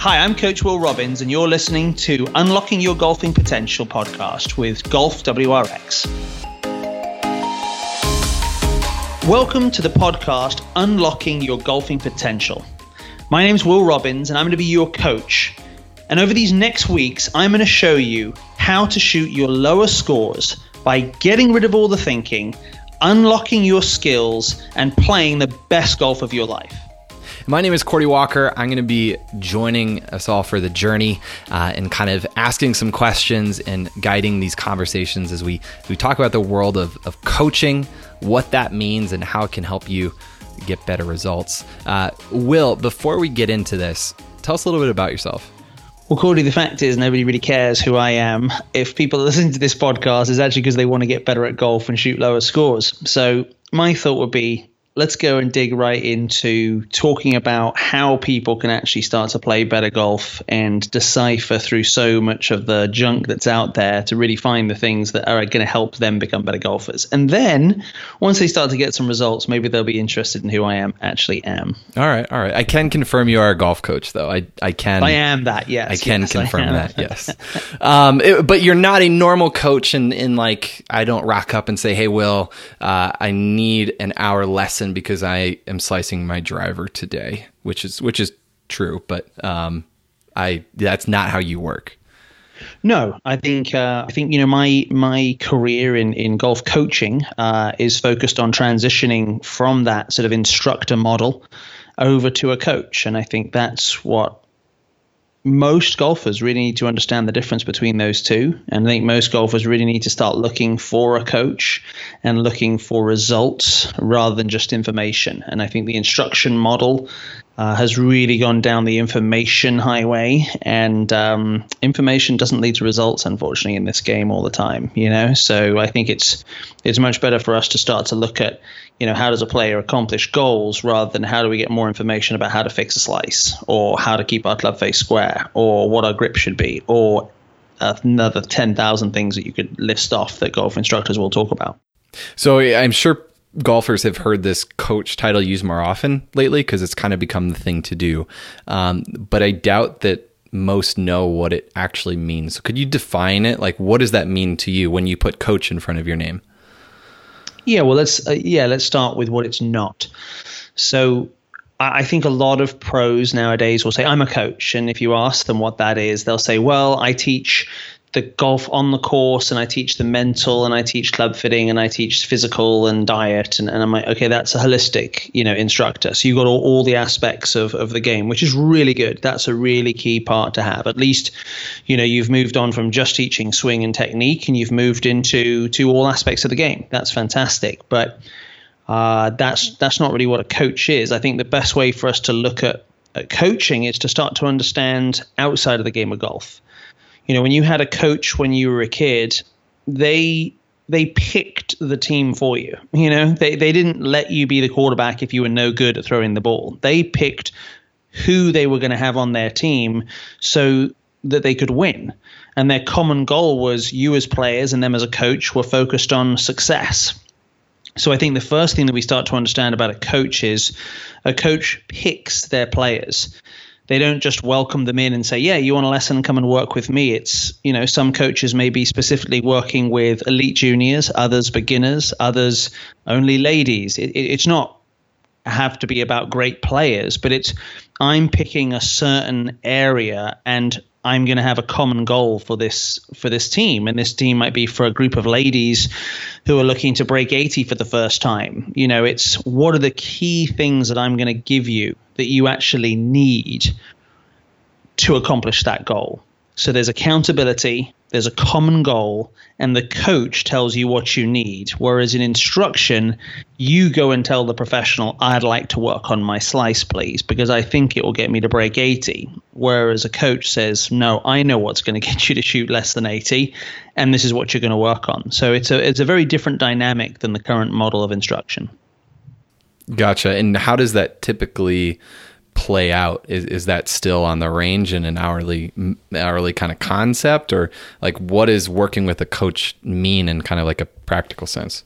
Hi, I'm Coach Will Robbins, and you're listening to Unlocking Your Golfing Potential podcast with Golf WRX. Welcome to the podcast Unlocking Your Golfing Potential. My name is Will Robbins, and I'm going to be your coach. And over these next weeks, I'm going to show you how to shoot your lower scores by getting rid of all the thinking, unlocking your skills, and playing the best golf of your life. My name is Cordie Walker. I'm going to be joining us all for the journey uh, and kind of asking some questions and guiding these conversations as we, we talk about the world of, of coaching, what that means, and how it can help you get better results. Uh, Will, before we get into this, tell us a little bit about yourself. Well, Cordie, the fact is nobody really cares who I am. If people listen to this podcast, it's actually because they want to get better at golf and shoot lower scores. So my thought would be let's go and dig right into talking about how people can actually start to play better golf and decipher through so much of the junk that's out there to really find the things that are going to help them become better golfers. And then once they start to get some results, maybe they'll be interested in who I am actually am. All right, all right. I can confirm you are a golf coach, though. I I can. I am that. Yes, I can yes, confirm I that. Yes. um, it, but you're not a normal coach, and in, in like I don't rock up and say, "Hey, Will, uh, I need an hour lesson." Because I am slicing my driver today, which is which is true, but um, I that's not how you work. No, I think uh, I think you know my my career in in golf coaching uh, is focused on transitioning from that sort of instructor model over to a coach, and I think that's what most golfers really need to understand the difference between those two. And I think most golfers really need to start looking for a coach and looking for results rather than just information. And I think the instruction model uh, has really gone down the information highway, and um, information doesn't lead to results, unfortunately, in this game all the time. You know, so I think it's it's much better for us to start to look at you know, how does a player accomplish goals rather than how do we get more information about how to fix a slice or how to keep our club face square or what our grip should be or another 10,000 things that you could list off that golf instructors will talk about. So I'm sure golfers have heard this coach title used more often lately because it's kind of become the thing to do. Um, but I doubt that most know what it actually means. So could you define it? Like, what does that mean to you when you put coach in front of your name? Yeah, well, let's uh, yeah, let's start with what it's not. So I think a lot of pros nowadays will say, I'm a coach. And if you ask them what that is, they'll say, Well, I teach the golf on the course and I teach the mental and I teach club fitting and I teach physical and diet and, and I'm like okay that's a holistic you know instructor. So you've got all, all the aspects of, of the game which is really good. That's a really key part to have. At least you know you've moved on from just teaching swing and technique and you've moved into to all aspects of the game. That's fantastic. But uh, that's that's not really what a coach is. I think the best way for us to look at, at coaching is to start to understand outside of the game of golf you know, when you had a coach when you were a kid, they they picked the team for you. You know, they they didn't let you be the quarterback if you were no good at throwing the ball. They picked who they were going to have on their team so that they could win. And their common goal was you as players and them as a coach were focused on success. So I think the first thing that we start to understand about a coach is a coach picks their players they don't just welcome them in and say, "Yeah, you want a lesson? Come and work with me." It's you know some coaches may be specifically working with elite juniors, others beginners, others only ladies. It, it, it's not have to be about great players, but it's I'm picking a certain area and I'm going to have a common goal for this for this team, and this team might be for a group of ladies who are looking to break 80 for the first time. You know, it's what are the key things that I'm going to give you that you actually need to accomplish that goal. So there's accountability, there's a common goal, and the coach tells you what you need. Whereas in instruction, you go and tell the professional, I'd like to work on my slice, please, because I think it will get me to break 80. Whereas a coach says, No, I know what's going to get you to shoot less than 80, and this is what you're going to work on. So it's a it's a very different dynamic than the current model of instruction. Gotcha. And how does that typically play out? Is is that still on the range in an hourly hourly kind of concept, or like what is working with a coach mean in kind of like a practical sense?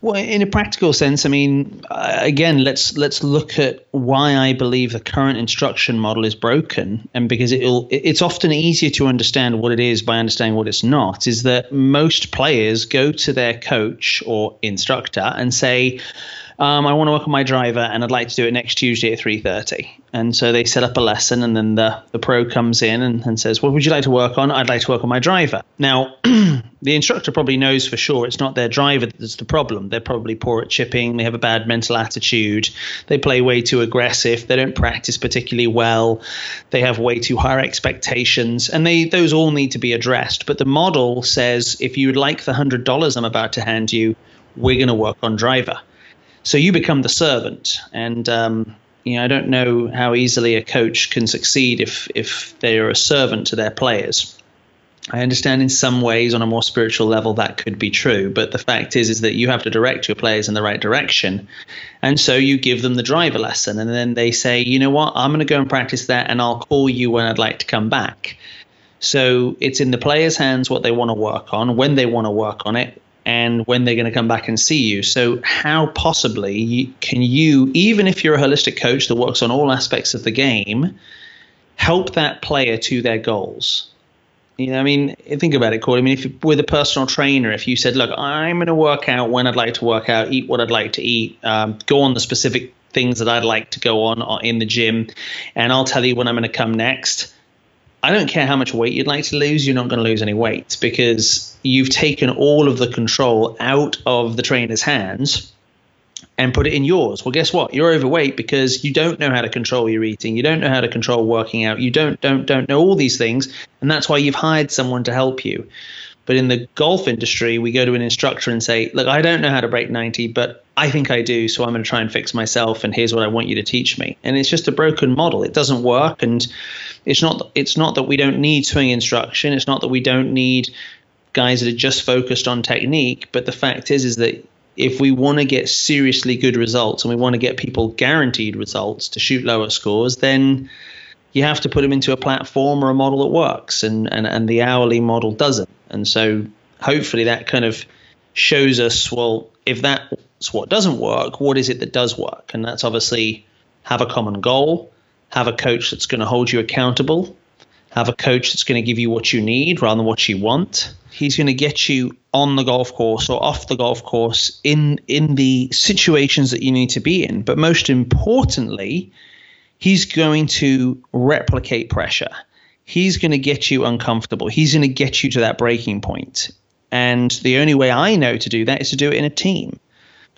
Well, in a practical sense, I mean, uh, again, let's let's look at why I believe the current instruction model is broken, and because it'll it's often easier to understand what it is by understanding what it's not. Is that most players go to their coach or instructor and say, um, I want to work on my driver and I'd like to do it next Tuesday at 3.30. And so they set up a lesson and then the, the pro comes in and, and says, what would you like to work on? I'd like to work on my driver. Now, the instructor probably knows for sure it's not their driver that's the problem. They're probably poor at chipping. They have a bad mental attitude. They play way too aggressive. They don't practice particularly well. They have way too high expectations. And they those all need to be addressed. But the model says if you would like the $100 I'm about to hand you, we're going to work on driver. So you become the servant, and um, you know I don't know how easily a coach can succeed if if they are a servant to their players. I understand in some ways on a more spiritual level that could be true, but the fact is is that you have to direct your players in the right direction. And so you give them the driver lesson and then they say, "You know what? I'm going to go and practice that and I'll call you when I'd like to come back." So it's in the players' hands what they want to work on, when they want to work on it, and when they're going to come back and see you. So, how possibly can you, even if you're a holistic coach that works on all aspects of the game, help that player to their goals? You know, I mean, think about it, Corey. I mean, if with a personal trainer, if you said, "Look, I'm going to work out when I'd like to work out, eat what I'd like to eat, um, go on the specific things that I'd like to go on uh, in the gym, and I'll tell you when I'm going to come next." I don't care how much weight you'd like to lose, you're not going to lose any weight because you've taken all of the control out of the trainer's hands and put it in yours. Well, guess what? You're overweight because you don't know how to control your eating. You don't know how to control working out. You don't don't don't know all these things, and that's why you've hired someone to help you. But in the golf industry, we go to an instructor and say, "Look, I don't know how to break 90, but I think I do, so I'm going to try and fix myself and here's what I want you to teach me." And it's just a broken model. It doesn't work and it's not it's not that we don't need swing instruction. It's not that we don't need guys that are just focused on technique. But the fact is, is that if we want to get seriously good results and we want to get people guaranteed results to shoot lower scores, then you have to put them into a platform or a model that works, and and and the hourly model doesn't. And so hopefully that kind of shows us well if that's what doesn't work, what is it that does work? And that's obviously have a common goal, have a coach that's going to hold you accountable, have a coach that's going to give you what you need rather than what you want. He's going to get you on the golf course or off the golf course in in the situations that you need to be in. But most importantly, he's going to replicate pressure. He's going to get you uncomfortable. He's going to get you to that breaking point. And the only way I know to do that is to do it in a team.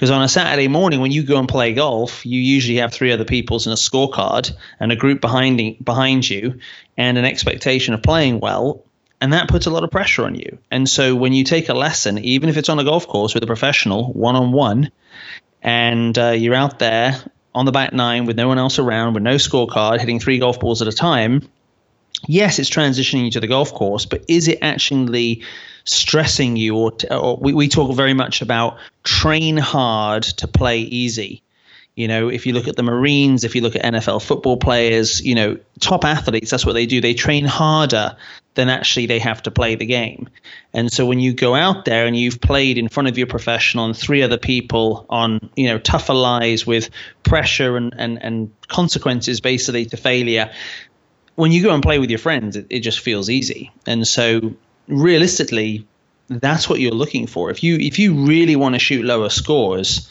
Because on a Saturday morning, when you go and play golf, you usually have three other people's and a scorecard and a group behind behind you, and an expectation of playing well, and that puts a lot of pressure on you. And so when you take a lesson, even if it's on a golf course with a professional, one on one, and uh, you're out there on the back nine with no one else around, with no scorecard, hitting three golf balls at a time. Yes, it's transitioning you to the golf course, but is it actually stressing you or, t- or we, we talk very much about train hard to play easy. You know if you look at the marines if you look at nfl football players you know top athletes that's what they do. They train harder than actually they have to play the game. And so when you go out there and you've played in front of your professional and three other people on you know tougher lies with pressure and and, and consequences basically to failure when you go and play with your friends it, it just feels easy and so realistically, that's what you're looking for. If you if you really want to shoot lower scores,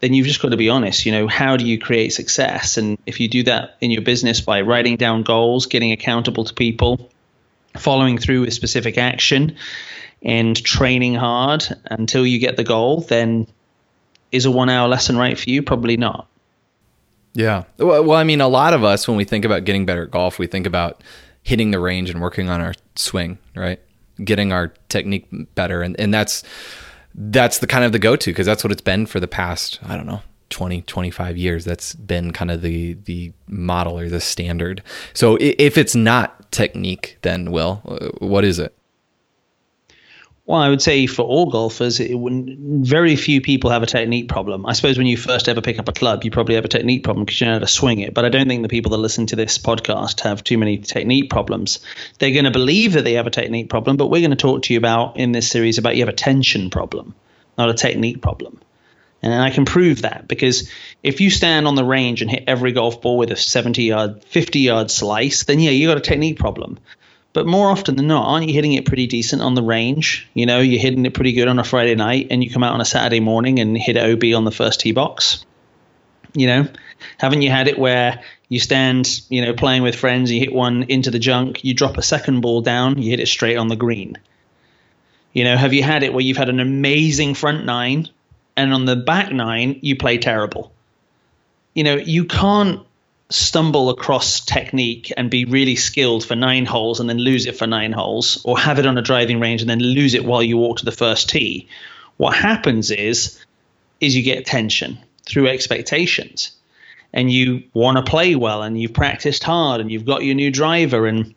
then you've just got to be honest. You know, how do you create success? And if you do that in your business by writing down goals, getting accountable to people, following through with specific action, and training hard until you get the goal, then is a one hour lesson right for you? Probably not. Yeah. Well, well, I mean, a lot of us, when we think about getting better at golf, we think about hitting the range and working on our swing, right? getting our technique better and and that's that's the kind of the go-to because that's what it's been for the past i don't know 20 25 years that's been kind of the the model or the standard so if it's not technique then will uh, what is it well, I would say for all golfers, it very few people have a technique problem. I suppose when you first ever pick up a club, you probably have a technique problem because you know how to swing it. But I don't think the people that listen to this podcast have too many technique problems. They're going to believe that they have a technique problem, but we're going to talk to you about in this series about you have a tension problem. not a technique problem. And I can prove that because if you stand on the range and hit every golf ball with a 70 yard, 50 yard slice, then yeah, you got a technique problem. But more often than not, aren't you hitting it pretty decent on the range? You know, you're hitting it pretty good on a Friday night and you come out on a Saturday morning and hit OB on the first tee box. You know, haven't you had it where you stand, you know, playing with friends, you hit one into the junk, you drop a second ball down, you hit it straight on the green? You know, have you had it where you've had an amazing front nine and on the back nine you play terrible? You know, you can't stumble across technique and be really skilled for nine holes and then lose it for nine holes, or have it on a driving range and then lose it while you walk to the first tee. What happens is, is you get tension through expectations, and you want to play well, and you've practiced hard, and you've got your new driver, and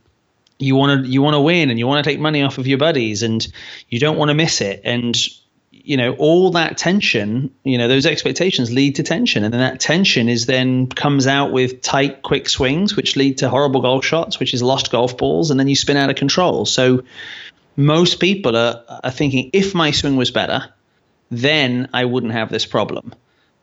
you want to you want to win, and you want to take money off of your buddies, and you don't want to miss it, and you know all that tension you know those expectations lead to tension. And then that tension is then comes out with tight quick swings which lead to horrible golf shots which is lost golf balls and then you spin out of control. So most people are, are thinking if my swing was better then i wouldn't have this problem.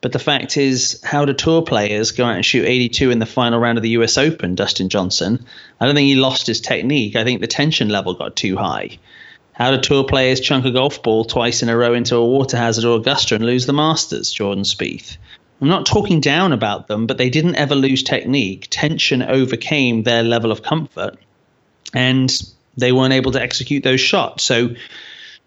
But the fact is how do tour players go out and shoot 82 in the final round of the us open dustin johnson? I don't think he lost his technique. I think the tension level got too high how do tour players chunk a golf ball twice in a row into a water hazard or Augusta and lose the Masters? Jordan Spieth. I'm not talking down about them, but they didn't ever lose technique. Tension overcame their level of comfort, and they weren't able to execute those shots. So,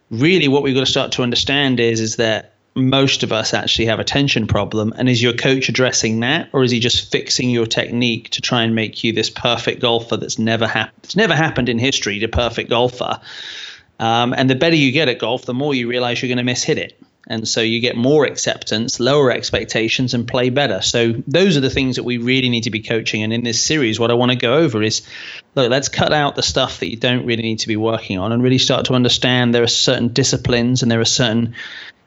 really, what we've got to start to understand is is that most of us actually have a tension problem. And is your coach addressing that, or is he just fixing your technique to try and make you this perfect golfer that's never happened? It's never happened in history to perfect golfer. Um, and the better you get at golf, the more you realize you're going to miss hit it. And so you get more acceptance, lower expectations, and play better. So those are the things that we really need to be coaching. And in this series, what I want to go over is look, let's cut out the stuff that you don't really need to be working on and really start to understand there are certain disciplines and there are certain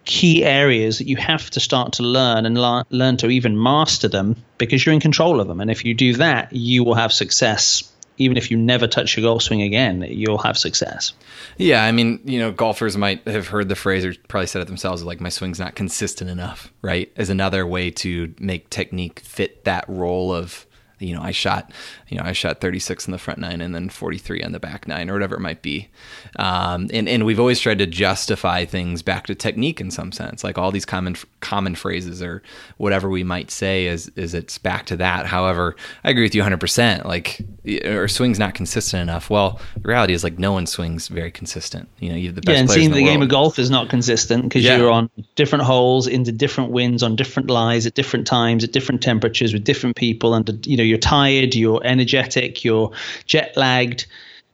key areas that you have to start to learn and la- learn to even master them because you're in control of them. And if you do that, you will have success even if you never touch your golf swing again, you'll have success. Yeah, I mean, you know, golfers might have heard the phrase or probably said it themselves like my swing's not consistent enough, right? Is another way to make technique fit that role of you know, I shot, you know, I shot 36 in the front nine and then 43 on the back nine or whatever it might be. Um, and, and we've always tried to justify things back to technique in some sense, like all these common, common phrases or whatever we might say is, is it's back to that. However, I agree with you 100%. Like, or swing's not consistent enough. Well, the reality is like no one swings very consistent. You know, you have the best yeah, and seeing the, the game of golf is not consistent because yeah. you're on different holes into different winds on different lies at different times at different temperatures with different people and you know you're tired, you're energetic, you're jet lagged.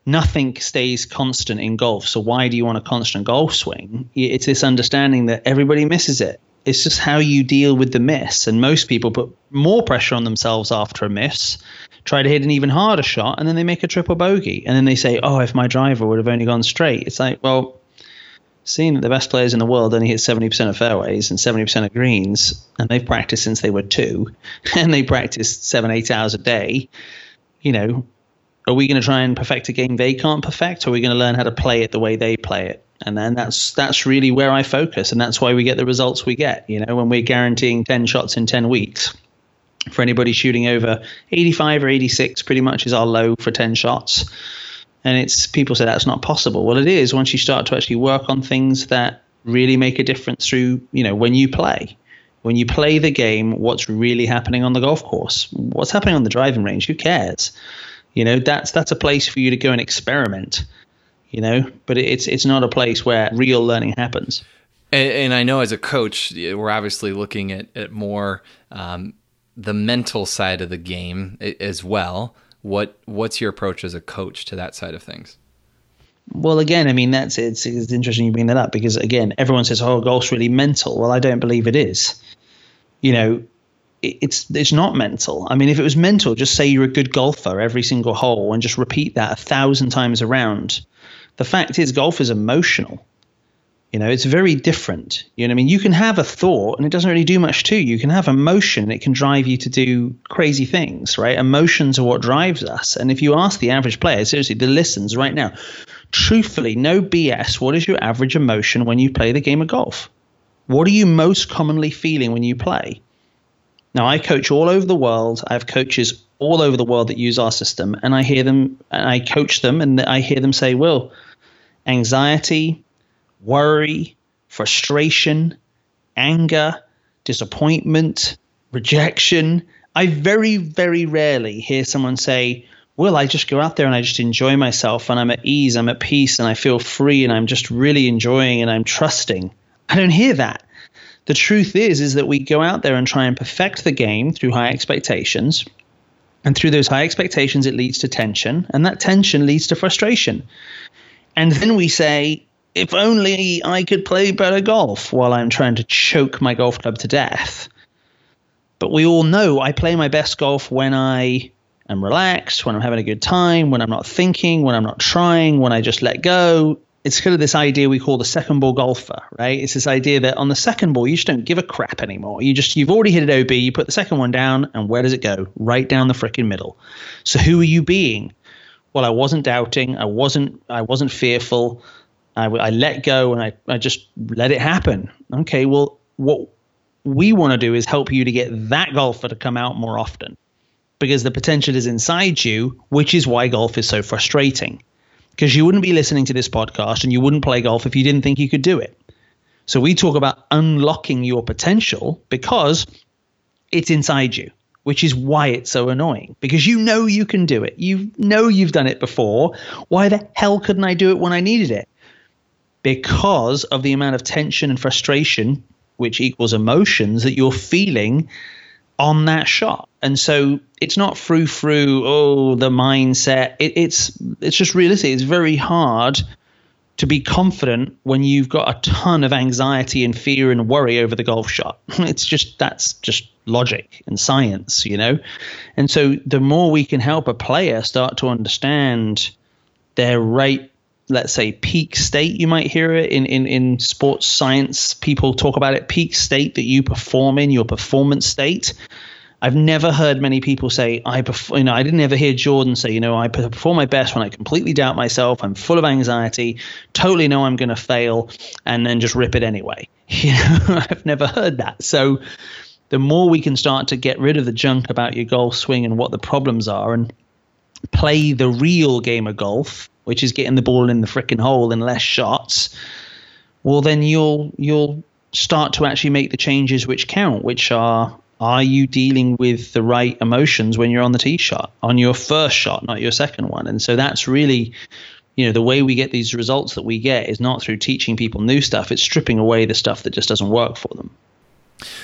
Nothing stays constant in golf. So why do you want a constant golf swing? It's this understanding that everybody misses it. It's just how you deal with the miss. And most people put more pressure on themselves after a miss, try to hit an even harder shot, and then they make a triple bogey. And then they say, oh, if my driver would have only gone straight. It's like, well, seeing that the best players in the world only hit 70% of fairways and 70% of greens, and they've practiced since they were two, and they practice seven, eight hours a day, you know, are we going to try and perfect a game they can't perfect, or are we going to learn how to play it the way they play it? And then that's that's really where I focus, and that's why we get the results we get. You know, when we're guaranteeing 10 shots in 10 weeks, for anybody shooting over 85 or 86, pretty much is our low for 10 shots and it's people say that's not possible. Well, it is once you start to actually work on things that really make a difference through, you know, when you play. When you play the game, what's really happening on the golf course? What's happening on the driving range? Who cares? You know, that's that's a place for you to go and experiment. You know, but it's it's not a place where real learning happens. And, and I know as a coach, we're obviously looking at, at more um, the mental side of the game as well what what's your approach as a coach to that side of things? Well, again, I mean that's it's, it's interesting you bring that up because again, everyone says, "Oh, golf's really mental." Well, I don't believe it is. You know, it's it's not mental. I mean, if it was mental, just say you're a good golfer every single hole and just repeat that a thousand times around. The fact is, golf is emotional. You know, it's very different. You know, I mean, you can have a thought and it doesn't really do much to you. You can have emotion and it can drive you to do crazy things, right? Emotions are what drives us. And if you ask the average player, seriously, the listens right now, truthfully, no BS, what is your average emotion when you play the game of golf? What are you most commonly feeling when you play? Now, I coach all over the world. I have coaches all over the world that use our system, and I hear them, and I coach them, and I hear them say, Will, anxiety, worry, frustration, anger, disappointment, rejection. I very, very rarely hear someone say, Well, I just go out there and I just enjoy myself and I'm at ease, I'm at peace, and I feel free and I'm just really enjoying and I'm trusting. I don't hear that. The truth is, is that we go out there and try and perfect the game through high expectations. And through those high expectations, it leads to tension, and that tension leads to frustration. And then we say, if only I could play better golf while I'm trying to choke my golf club to death. But we all know I play my best golf when I am relaxed, when I'm having a good time, when I'm not thinking, when I'm not trying, when I just let go it's kind of this idea we call the second ball golfer, right? It's this idea that on the second ball, you just don't give a crap anymore. You just, you've already hit it OB, you put the second one down, and where does it go? Right down the freaking middle. So who are you being? Well, I wasn't doubting. I wasn't, I wasn't fearful. I, I let go and I, I just let it happen. Okay. Well, what we want to do is help you to get that golfer to come out more often because the potential is inside you, which is why golf is so frustrating because you wouldn't be listening to this podcast and you wouldn't play golf if you didn't think you could do it. So we talk about unlocking your potential because it's inside you, which is why it's so annoying because you know you can do it. You know you've done it before. Why the hell couldn't I do it when I needed it? Because of the amount of tension and frustration, which equals emotions that you're feeling on that shot. And so it's not through through oh the mindset. It, it's it's just realistic. It's very hard to be confident when you've got a ton of anxiety and fear and worry over the golf shot. It's just that's just logic and science, you know. And so the more we can help a player start to understand their right let's say peak state you might hear it in, in in sports science. People talk about it peak state that you perform in your performance state. I've never heard many people say I you know I didn't ever hear Jordan say you know I perform my best when I completely doubt myself I'm full of anxiety totally know I'm going to fail and then just rip it anyway. You know I've never heard that. So the more we can start to get rid of the junk about your golf swing and what the problems are and play the real game of golf which is getting the ball in the freaking hole in less shots, well then you'll you'll start to actually make the changes which count, which are are you dealing with the right emotions when you're on the tee shot on your first shot, not your second one? And so that's really you know the way we get these results that we get is not through teaching people new stuff it's stripping away the stuff that just doesn't work for them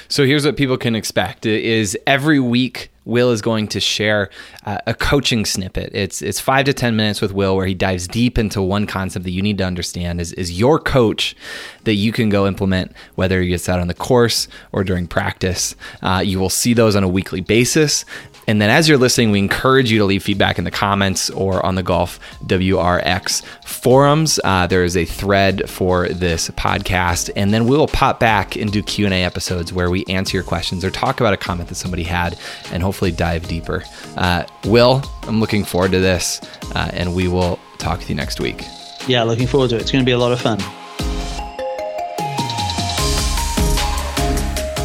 so here's what people can expect is every week Will is going to share uh, a coaching snippet. It's it's five to ten minutes with Will, where he dives deep into one concept that you need to understand is is your coach that you can go implement, whether it's out on the course or during practice. Uh, you will see those on a weekly basis. And then as you're listening, we encourage you to leave feedback in the comments or on the Golf WRX forums. Uh, there is a thread for this podcast, and then we will pop back and do Q and A episodes where we answer your questions or talk about a comment that somebody had, and hopefully dive deeper. Uh, Will, I'm looking forward to this, uh, and we will talk with you next week. Yeah, looking forward to it. It's going to be a lot of fun.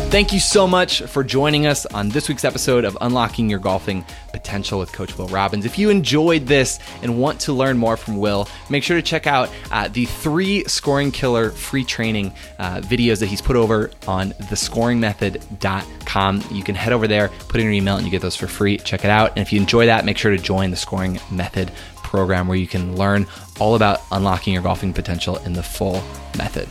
Thank you so much for joining us on this week's episode of Unlocking Your Golfing Potential with Coach Will Robbins. If you enjoyed this and want to learn more from Will, make sure to check out uh, the three Scoring Killer free training uh, videos that he's put over on thescoringmethod.com. You can head over there, put in your email, and you get those for free. Check it out. And if you enjoy that, make sure to join the Scoring Method program where you can learn all about unlocking your golfing potential in the full method.